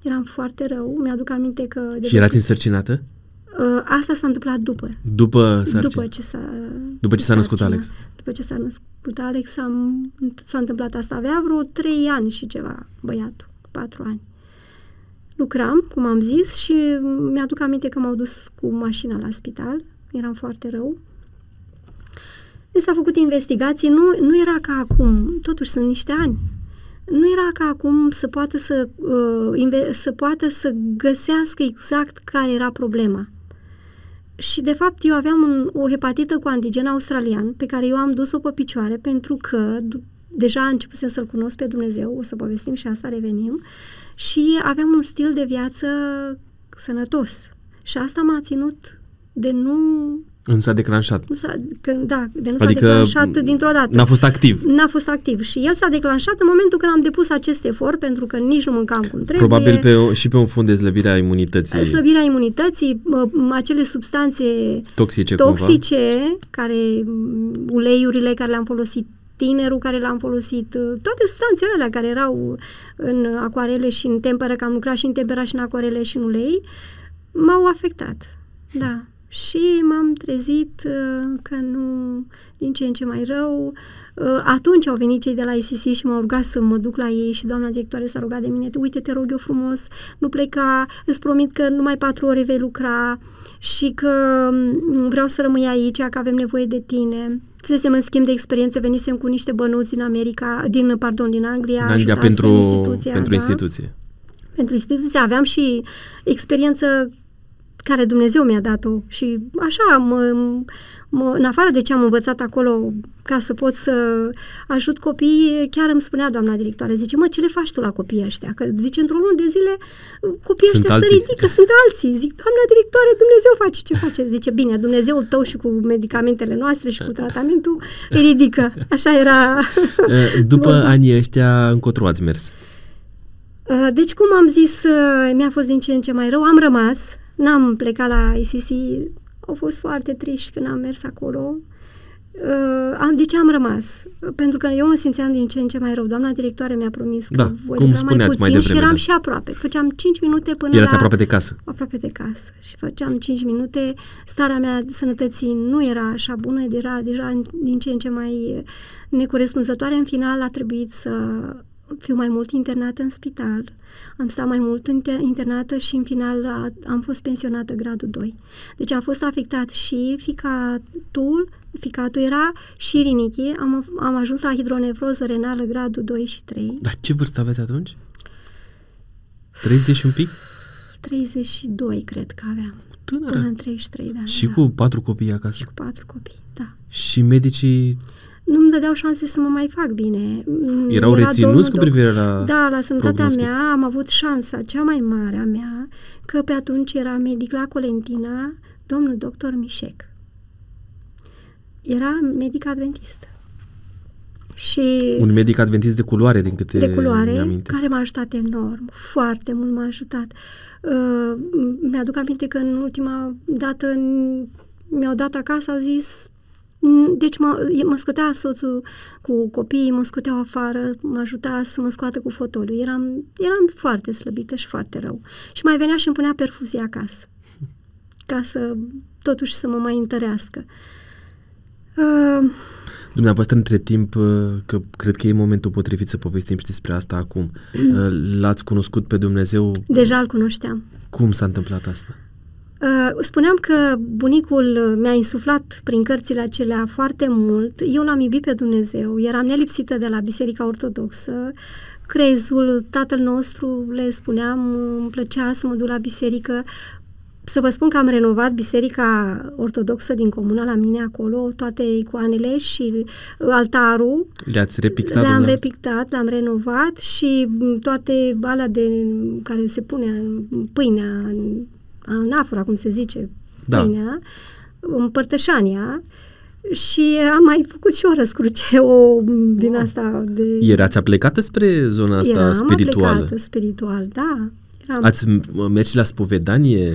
Eram foarte rău, mi-aduc aminte că... De și erați însărcinată? Uh, asta s-a întâmplat după. După sarcina? După ce s-a... După ce s-a născut Alex? După ce s-a născut Alex am, s-a întâmplat asta. Avea vreo 3 ani și ceva, băiatul, 4 ani. Lucram, cum am zis, și mi-aduc aminte că m-au dus cu mașina la spital. Eram foarte rău. Mi s-a făcut investigații, nu, nu era ca acum, totuși sunt niște ani. Nu era ca acum să poată să, uh, să poată să găsească exact care era problema. Și, de fapt, eu aveam un, o hepatită cu antigen australian, pe care eu am dus-o pe picioare, pentru că deja începusem să-L cunosc pe Dumnezeu, o să povestim și asta, revenim, și aveam un stil de viață sănătos. Și asta m-a ținut de nu nu s-a declanșat. Nu s-a, că, da, de nu adică s-a declanșat dintr-o dată. N-a fost activ. N-a fost activ. Și el s-a declanșat în momentul când am depus acest efort, pentru că nici nu mâncam cum trebuie. Probabil pe, și pe un fond de slăbire a imunității. Slăbirea imunității, acele substanțe toxice, toxice care, uleiurile care le-am folosit tinerul care l-am folosit, toate substanțele alea care erau în acoarele și în temperă, că am lucrat și în temperă și în acoarele și în ulei, m-au afectat. Da și m-am trezit uh, că nu, din ce în ce mai rău. Uh, atunci au venit cei de la ICC și m-au rugat să mă duc la ei și doamna directoare s-a rugat de mine, uite, te rog eu frumos, nu pleca, îți promit că numai patru ore vei lucra și că mm, vreau să rămâi aici, că avem nevoie de tine. Fusesem în schimb de experiență, venisem cu niște bănuți din America, din, pardon, din Anglia. Din Anglia pentru, instituția, pentru da? instituție. Pentru instituție aveam și experiență care Dumnezeu mi-a dat-o și așa, mă, mă, în afară de ce am învățat acolo ca să pot să ajut copiii, chiar îmi spunea doamna directoare, zice, mă, ce le faci tu la copiii ăștia? Că zice, într-o lună de zile copiii sunt ăștia alții. se ridică, sunt alții. Zic, doamna directoare, Dumnezeu face ce face. Zice, bine, Dumnezeul tău și cu medicamentele noastre și cu tratamentul îi ridică. Așa era. După anii ăștia, încotro ați mers? Deci, cum am zis, mi-a fost din ce în ce mai rău. Am rămas, N-am plecat la ICC, au fost foarte triști când am mers acolo. Uh, am, de ce am rămas? Pentru că eu mă simțeam din ce în ce mai rău. Doamna directoare mi-a promis da, că voi cum mai puțin mai devreme, și eram da. și aproape. Făceam 5 minute până Erați la... aproape de casă. Aproape de casă. Și făceam 5 minute. Starea mea de sănătății nu era așa bună, era deja din ce în ce mai necorespunzătoare. În final a trebuit să fiu mai mult internată în spital, am stat mai mult internată și în final am fost pensionată gradul 2. Deci am fost afectat și ficatul, ficatul era și rinichii, am, am ajuns la hidronevroză renală gradul 2 și 3. Dar ce vârstă aveți atunci? 30 și un pic? 32 cred că aveam. Tânără. Până în 33 de ani. Și da. cu patru copii acasă? Și cu patru copii, da. Și medicii nu-mi dădeau șanse să mă mai fac bine. Erau Era reținuți cu privire la Da, la sănătatea prognostic. mea am avut șansa cea mai mare a mea că pe atunci era medic la Colentina, domnul doctor Mișec. Era medic adventist. Și un medic adventist de culoare, din câte De culoare, care m-a ajutat enorm, foarte mult m-a ajutat. Uh, mi-aduc aminte că în ultima dată mi-au dat acasă, au zis Mm, deci mă, mă scotea soțul cu copiii, mă scoteau afară, mă ajuta să mă scoată cu fotoliu. Eram, eram foarte slăbită și foarte rău. Și mai venea și îmi punea perfuzie acasă. Ca să, totuși, să mă mai întărească. Uh, Dumneavoastră, între timp, uh, că cred că e momentul potrivit să povestim și despre asta acum, uh, l-ați cunoscut pe Dumnezeu? Deja îl cunoșteam. Cum s-a întâmplat asta? Uh, spuneam că bunicul mi-a insuflat prin cărțile acelea foarte mult. Eu l-am iubit pe Dumnezeu, eram nelipsită de la Biserica Ortodoxă. Crezul, tatăl nostru, le spuneam, îmi plăcea să mă duc la biserică. Să vă spun că am renovat Biserica Ortodoxă din comuna la mine acolo, toate icoanele și altarul. Le-ați repictat? Le-am repictat, le-am renovat și toate alea de care se pune pâinea anafora, cum se zice, da. pâinea, împărtășania, Și am mai făcut și o răscruce, o din asta de... Erați aplecată spre zona asta Eram spirituală? aplecată spiritual, da. Eram... Ați m- mers și la spovedanie?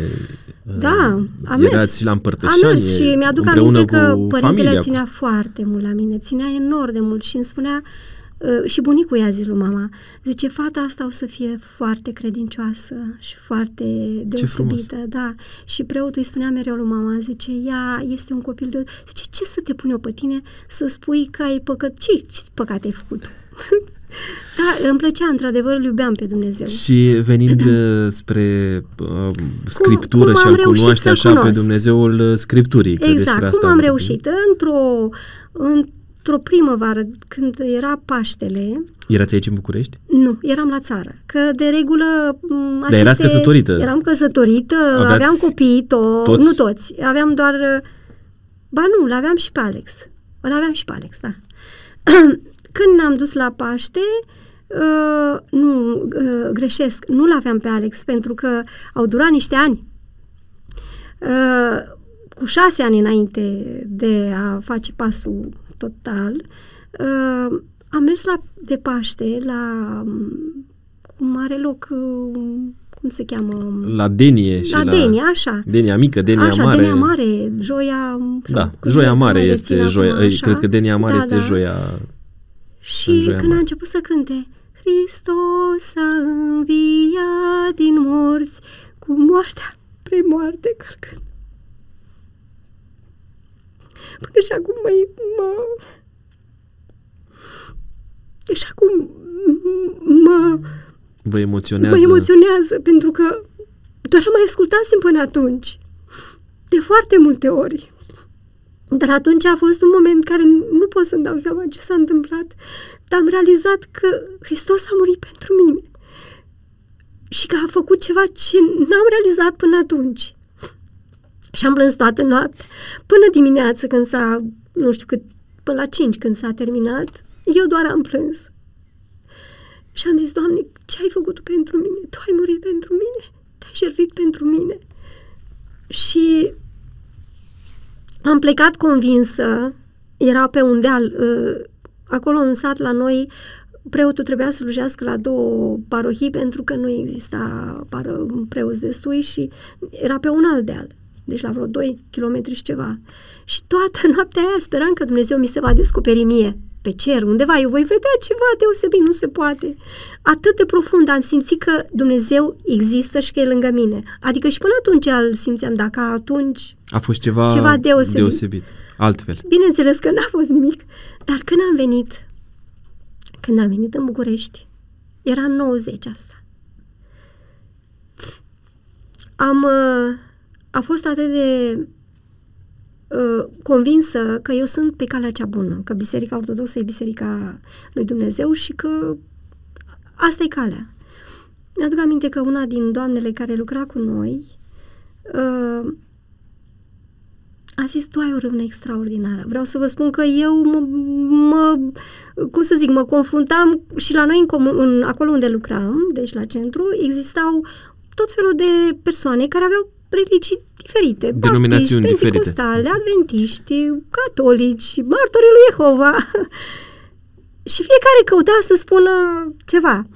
Da, am Erați mers. și la Am împărtășanie mers și mi-aduc împreună aminte că cu părintele familia? ținea foarte mult la mine, ținea enorm de mult și îmi spunea, uh, și bunicul i-a zis lui mama, zice, fata asta o să fie foarte credincioasă și foarte deosebită, da. Și preotul îi spunea mereu lui mama, zice, ea este un copil de... Zice, ce să te pun eu pe tine să spui că ai păcat? Ce, ce păcat ai făcut? da, îmi plăcea, într-adevăr, îl iubeam pe Dumnezeu. Și venind uh, spre uh, scriptură cum și am a-L reușit cunoaște să așa pe cunosc? Dumnezeul uh, Scripturii. că despre Exact, asta cum am vorbim. reușit? Într-o, într-o primăvară, când era Paștele, Erați aici în București? nu, eram la țară. Că de regulă... m, Dar erați căsătorită. Eram căsătorită, Aveați aveam copii, to- toți? nu toți. Aveam doar... uh, Ba nu, l-aveam și pe Alex. Îl aveam și pe Alex, da. Când ne-am dus la Paște, uh, nu, uh, greșesc, nu l-aveam pe Alex, pentru că au durat niște ani. Uh, cu șase ani înainte de a face pasul total, uh, am mers la de Paște, la um, cum are loc, uh, cum se cheamă? La Denie și la la... Denia, așa. Denia mică, Denia așa, mare. Denia Mare, Joia... sau Da, cum Joia e, Mare cum le este țin acum, joia, ei, așa. cred că Denia Mare Da, este da. joia. Și în Joia când Mare. a început să cânte Hristos a înviat din morți cu moartea premoarte călcând. Până și acum mă, mă și acum mă, Vă emoționează? mă emoționează pentru că doar am mai ascultasem până atunci. De foarte multe ori. Dar atunci a fost un moment care nu pot să-mi dau seama ce s-a întâmplat. Dar am realizat că Hristos a murit pentru mine. Și că a făcut ceva ce n-am realizat până atunci. Și am plâns toată noaptea. Până dimineață când s-a, nu știu cât, până la 5 când s-a terminat, eu doar am plâns. Și am zis, Doamne, ce ai făcut Tu pentru mine? Tu ai murit pentru mine? Te-ai jertfit pentru mine? Și am plecat convinsă, era pe un deal, uh, acolo în sat la noi, preotul trebuia să slujească la două parohii pentru că nu exista pară, preoți destui și era pe un alt deal, deci la vreo 2 km și ceva. Și toată noaptea aia speram că Dumnezeu mi se va descoperi mie pe cer, undeva, eu voi vedea ceva deosebit, nu se poate. Atât de profund am simțit că Dumnezeu există și că e lângă mine. Adică și până atunci îl simțeam, dacă atunci A fost ceva, Ceva deosebit. deosebit. Altfel. Bineînțeles că n-a fost nimic, dar când am venit, când am venit în București, era în 90 asta. Am, uh, a fost atât de uh, convinsă că eu sunt pe calea cea bună, că Biserica Ortodoxă e Biserica lui Dumnezeu și că asta e calea. Mi-aduc aminte că una din doamnele care lucra cu noi uh, a zis, tu ai o râvnă extraordinară. Vreau să vă spun că eu mă, mă cum să zic, mă confruntam și la noi, în comun, în, acolo unde lucram, deci la centru, existau tot felul de persoane care aveau religii diferite. Denominațiuni baptiști, diferite. penticostale, adventiști, catolici, martorii lui Jehova. și fiecare căuta să spună ceva.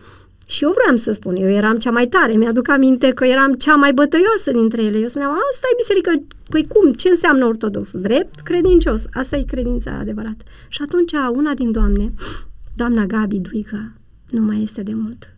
Și eu vreau să spun, eu eram cea mai tare, mi-aduc aminte că eram cea mai bătăioasă dintre ele. Eu spuneam, asta e biserică, păi cum, ce înseamnă ortodox? Drept, credincios, asta e credința adevărată. Și atunci una din doamne, doamna Gabi Duica, nu mai este de mult,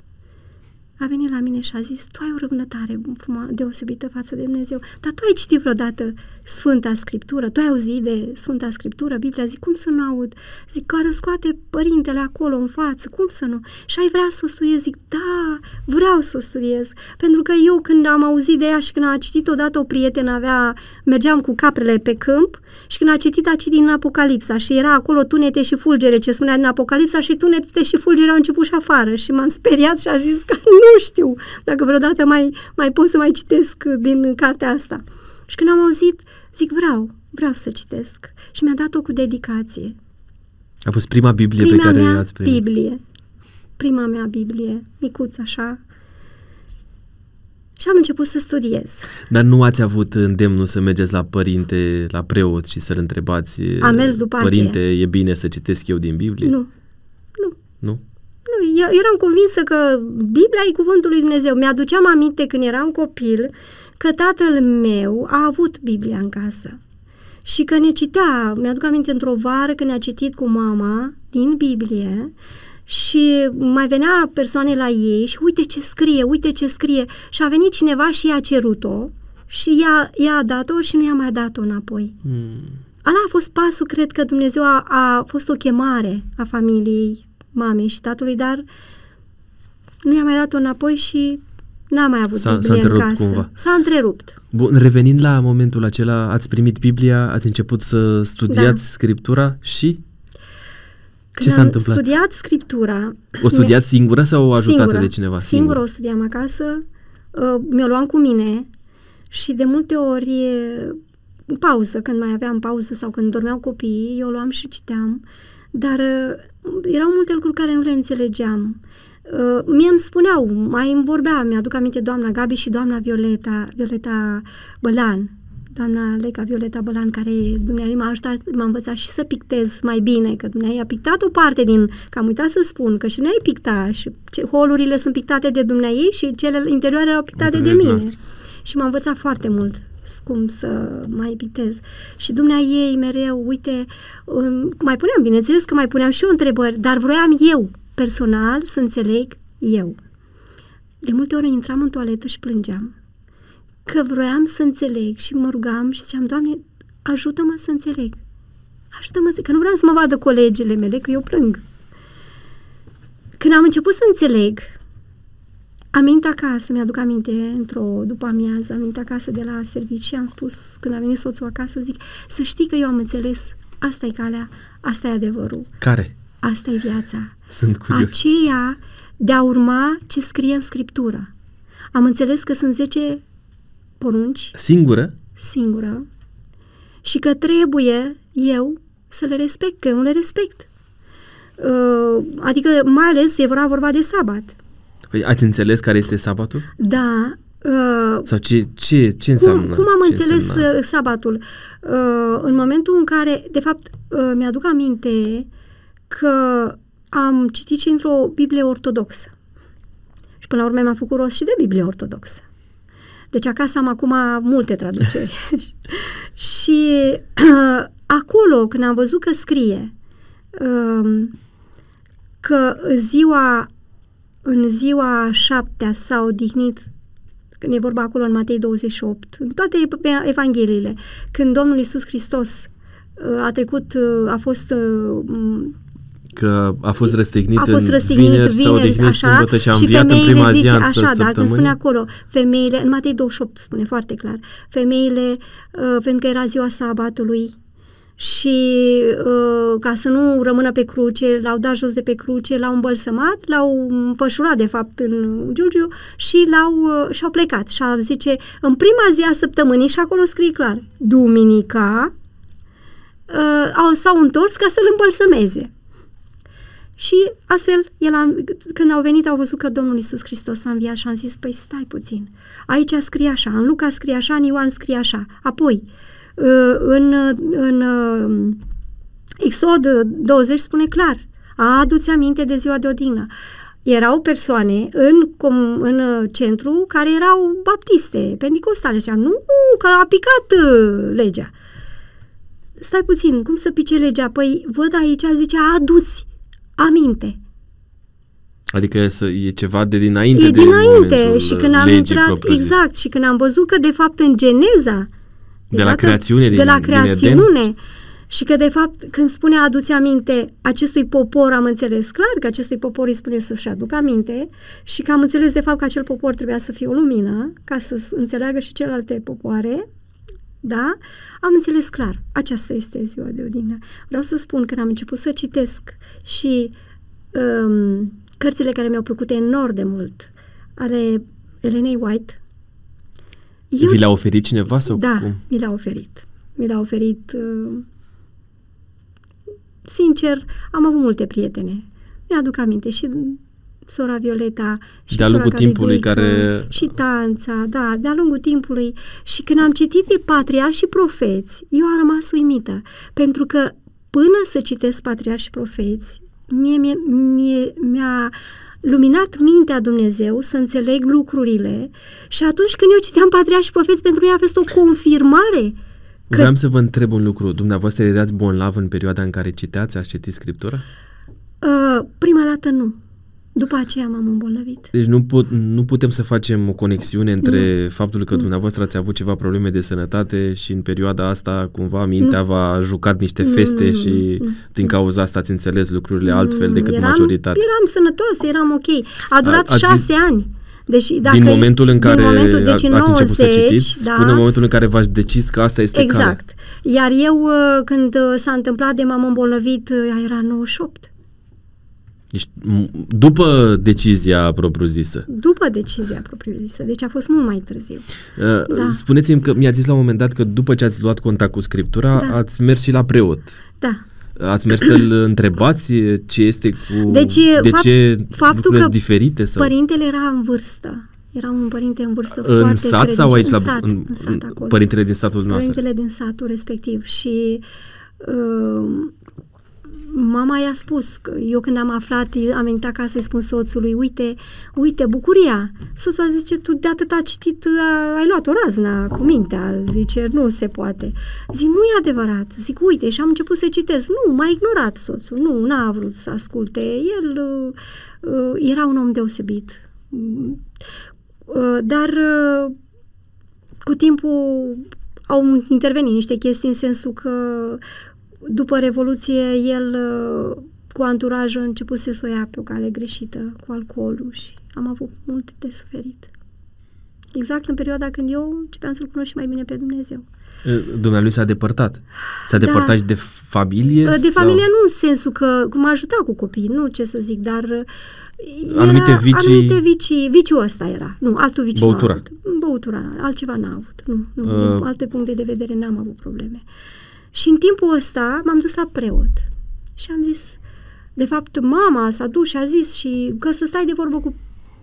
a venit la mine și a zis, tu ai o râvnătare frumos, deosebită față de Dumnezeu, dar tu ai citit vreodată Sfânta Scriptură, tu ai auzit de Sfânta Scriptură, Biblia, zic, cum să nu aud? Zic, care o scoate părintele acolo în față, cum să nu? Și ai vrea să o studiez? Zic, da, vreau să o studiez, pentru că eu când am auzit de ea și când a citit odată o prietenă, avea, mergeam cu caprele pe câmp și când a citit, a citit din Apocalipsa și era acolo tunete și fulgere, ce spunea din Apocalipsa și tunete și fulgere au început și afară și m-am speriat și a zis că nu știu dacă vreodată mai, mai pot să mai citesc din cartea asta. Și când am auzit, zic, vreau, vreau să citesc. Și mi-a dat-o cu dedicație. A fost prima Biblie Prima pe care mea ați primit. Biblie. Prima mea Biblie, micuță așa. Și am început să studiez. Dar nu ați avut îndemnul să mergeți la părinte, la preot și să-l întrebați Am mers după Părinte, aceea. e bine să citesc eu din Biblie? Nu. Nu. Nu? Nu, eu eram convinsă că Biblia e cuvântul lui Dumnezeu. Mi-aduceam aminte când eram copil că tatăl meu a avut Biblia în casă. Și că ne citea, mi-aduc aminte într-o vară când ne-a citit cu mama din Biblie și mai venea persoane la ei și uite ce scrie, uite ce scrie și a venit cineva și i-a cerut-o și ea, ea a dat-o și nu i-a mai dat-o înapoi. Hmm. Ala a fost pasul, cred că Dumnezeu a, a fost o chemare a familiei mamei și tatălui, dar nu i-a mai dat-o înapoi și n-a mai avut S-a- Biblie s-a întrerupt în casă. cumva. S-a întrerupt. Bun, revenind la momentul acela, ați primit Biblia, ați început să studiați Da. Scriptura și Când s-a am întâmplat? studiat Scriptura... o studiați singură sau o ajutate singură, de cineva? Singură o studiam acasă, uh, mi-o luam cu mine și de multe ori e, în pauză, când mai aveam pauză sau când dormeau copiii, eu o luam și citeam, dar uh, erau multe lucruri care nu le înțelegeam. Uh, mie îmi spuneau, mai îmi vorbea, mi-aduc aminte doamna Gabi și doamna Violeta, Violeta Bălan, doamna Leca Violeta Bălan, care dumneavoastră m-a ajutat, m-a învățat și să pictez mai bine, că dumneavoastră a pictat o parte din, că am uitat să spun, că și noi picta și ce, holurile sunt pictate de dumneavoastră și cele interioare erau pictate de Înțeleg, mine. noastră. Și m-a învățat foarte mult cum să mai pictez. Și dumnea ei mereu, uite, um, mai puneam, bineînțeles că mai puneam și eu întrebări, dar vroiam eu, personal, să înțeleg eu. De multe ori intram în toaletă și plângeam. Că vroiam să înțeleg și mă rugam și ziceam, Doamne, ajută-mă să înțeleg. Ajută-mă să... Că nu vreau să mă vadă colegele mele, că eu plâng. Când am început să înțeleg, am venit acasă, mi-aduc aminte, într-o după amiază, am venit acasă de la serviciu și am spus, când a venit soțul acasă, zic, să știi că eu am înțeles, asta e calea, asta e adevărul, Care? asta e viața. Sunt curios. Aceea de a urma ce scrie în Scriptură. Am înțeles că sunt 10 porunci Singură? singură și că trebuie eu să le respect, că eu nu le respect. Uh, adică, mai ales, e vorba, vorba de sabat. Păi ați înțeles care este sabatul? Da, uh, Sau ce, ce, ce înseamnă? Cum, cum am ce înțeles înseamnă asta? uh, sabatul? Uh, în momentul în care, de fapt, uh, mi-aduc aminte că am citit și într-o Biblie ortodoxă. Și până la urmă mi-am făcut rost și de Biblie ortodoxă. Deci acasă am acum multe traduceri. și uh, acolo, când am văzut că scrie um, că ziua, în ziua șaptea s-a odihnit când e vorba acolo în Matei 28, în toate ev- evangheliile, când Domnul Isus Hristos uh, a trecut, uh, a fost uh, m, Că a fost răstignit, a fost în răstignit vineri, s-a vineri, odihnit așa, sâmbătă și a și înviat în femeile prima zi zice, a așa, dar când săptămânii. spune acolo, femeile, în Matei 28 spune foarte clar, femeile, uh, pentru că era ziua sabatului și uh, ca să nu rămână pe cruce, l-au dat jos de pe cruce, l-au îmbălsămat, l-au înfășurat de fapt în Giurgiu și l-au, uh, și-au plecat. Și a zice, în prima zi a săptămânii, și acolo scrie clar, duminica, uh, au, s-au întors ca să-l îmbălsămeze. Și astfel, el a, când au venit, au văzut că Domnul Isus Hristos a înviat și am zis, păi stai puțin, aici scrie așa, în Luca scrie așa, în Ioan scrie așa. Apoi, uh, în, în uh, Exod 20 spune clar, adu-ți aminte de ziua de odihnă. Erau persoane în, com, în uh, centru care erau baptiste, pentecostale. Ziceam, nu, că a picat uh, legea. Stai puțin, cum să pice legea? Păi văd aici, zice, adu-ți aminte. Adică să, e ceva de dinainte E de dinainte momentul și când am legii intrat, propriu-zis. exact, și când am văzut că de fapt în Geneza, De la dată- creațiune, de din- la din creațiune, și că de fapt când spune aduți aminte acestui popor, am înțeles clar că acestui popor îi spune să-și aducă aminte și că am înțeles de fapt că acel popor trebuia să fie o lumină ca să s- înțeleagă și celelalte popoare, da? Am înțeles clar. Aceasta este ziua de odihnă. Vreau să spun că am început să citesc și um, cărțile care mi-au plăcut enorm de mult ale Elenei White. Vi le-a oferit cineva sau Da, cum? mi l-a oferit. Mi l-a oferit. Uh, sincer, am avut multe prietene. Mi-aduc aminte și sora Violeta și De-a sora lungul timpului Cariduică, care- și Tanța, da, și De-a sora lungul timpului Cariduică, care- și Tanța, da, de-a lungul timpului. Și când am citit de patriarhi și profeți, eu am rămas uimită, pentru că până să citesc patriarhi și profeți, mie, mie, mie, mi-a luminat mintea Dumnezeu să înțeleg lucrurile și atunci când eu citeam patriarhi și profeți, pentru mine a fost o confirmare că Vreau să vă întreb un lucru. Dumneavoastră erați bonlav în perioada în care citeați, ați citit Scriptura? uh, prima dată nu. După aceea m-am îmbolnăvit. Deci nu, pot, nu putem să facem o conexiune între faptul că dumneavoastră ați avut ceva probleme de sănătate și în perioada asta cumva mintea v-a jucat niște feste nu, și nu, din cauza asta ați înțeles lucrurile altfel decât eram, majoritatea. Eram sănătoasă, eram ok. A durat A- ați șase ani. Deci, dacă din momentul în din care momentul, deci în ați început să 90, citiți da, până în momentul în care v-ați decis că asta este calea. Exact. Iar eu, uh, când uh, s-a întâmplat de m-am îmbolnăvit, uh, era 98. Deci, m- după decizia propriu-zisă. După decizia propriu-zisă. Deci a fost mult mai târziu. Uh, Da. Spuneți-mi că mi-ați zis la un moment dat că după ce ați luat contact cu Scriptura, Da. ați mers și la preot. Da. Ați mers să-l întrebați ce este cu... Deci, de fapt- ce faptul lucrurile că sunt diferite? Sau? Părintele era în vârstă. Era un părinte în vârstă în foarte sat sau credincios. aici? În La, sat, în, în sat acolo. Părintele din satul noastră. Părintele din satul respectiv și uh, mama i-a spus că eu când am aflat, am venit acasă să-i spun soțului, uite, uite, bucuria. Soțul a zice, tu de atât a citit, a, ai luat o razna cu mintea, zice, nu se poate. Zic, nu e adevărat. Zic, uite, și am început să citesc. Nu, m-a ignorat soțul, nu, n-a vrut să asculte. El uh, uh, era un om deosebit. Uh, dar uh, cu timpul au intervenit niște chestii în sensul că după Revoluție el uh, cu anturajul a început să o ia pe o cale greșită cu alcoolul și am avut multe de suferit. Exact în perioada când eu începeam să-L cunosc și mai bine pe Dumnezeu. Dumnealui s-a depărtat. S-a Da. depărtat și de familie? De sau... familie nu în sensul că cum ajuta cu copii, nu ce să zic, dar uh, Anumite era, vicii- Anumite vicii, viciul ăsta era. Nu, altul vicii Băutura. n-a avut. Băutura, altceva n-a avut. Nu, nu, Uh. din alte puncte de vedere n-am avut probleme. Și în timpul ăsta m-am dus la preot și am zis, de fapt mama s-a dus și a zis și că să stai de vorbă cu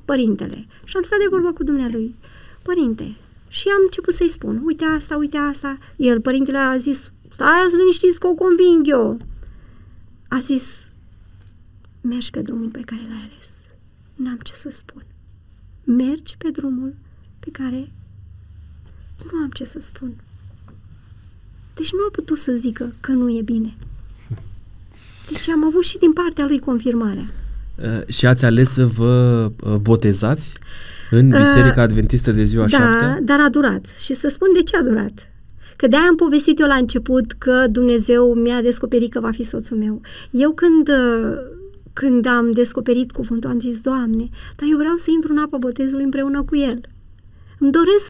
părintele. Și am stat de vorbă cu dumnealui. Părinte, și am început să-i spun, uite asta, uite asta. El, părintele, a zis, stai să liniștiți că o conving eu. A zis, mergi pe drumul pe care l-ai ales. N-am ce să spun. Mergi pe drumul pe care nu am ce să spun. Deci nu a putut să zică că nu e bine. Deci am avut și din partea lui confirmarea. Uh, și ați ales să vă uh, botezați în Biserica Adventistă de ziua da, șaptea? dar a durat. Și să spun de ce a durat. Că de-aia am povestit eu la început că Dumnezeu mi-a descoperit că va fi soțul meu. Eu când, uh, când am descoperit cuvântul, am zis, Doamne, dar eu vreau să intru în apa botezului împreună cu El. Îmi doresc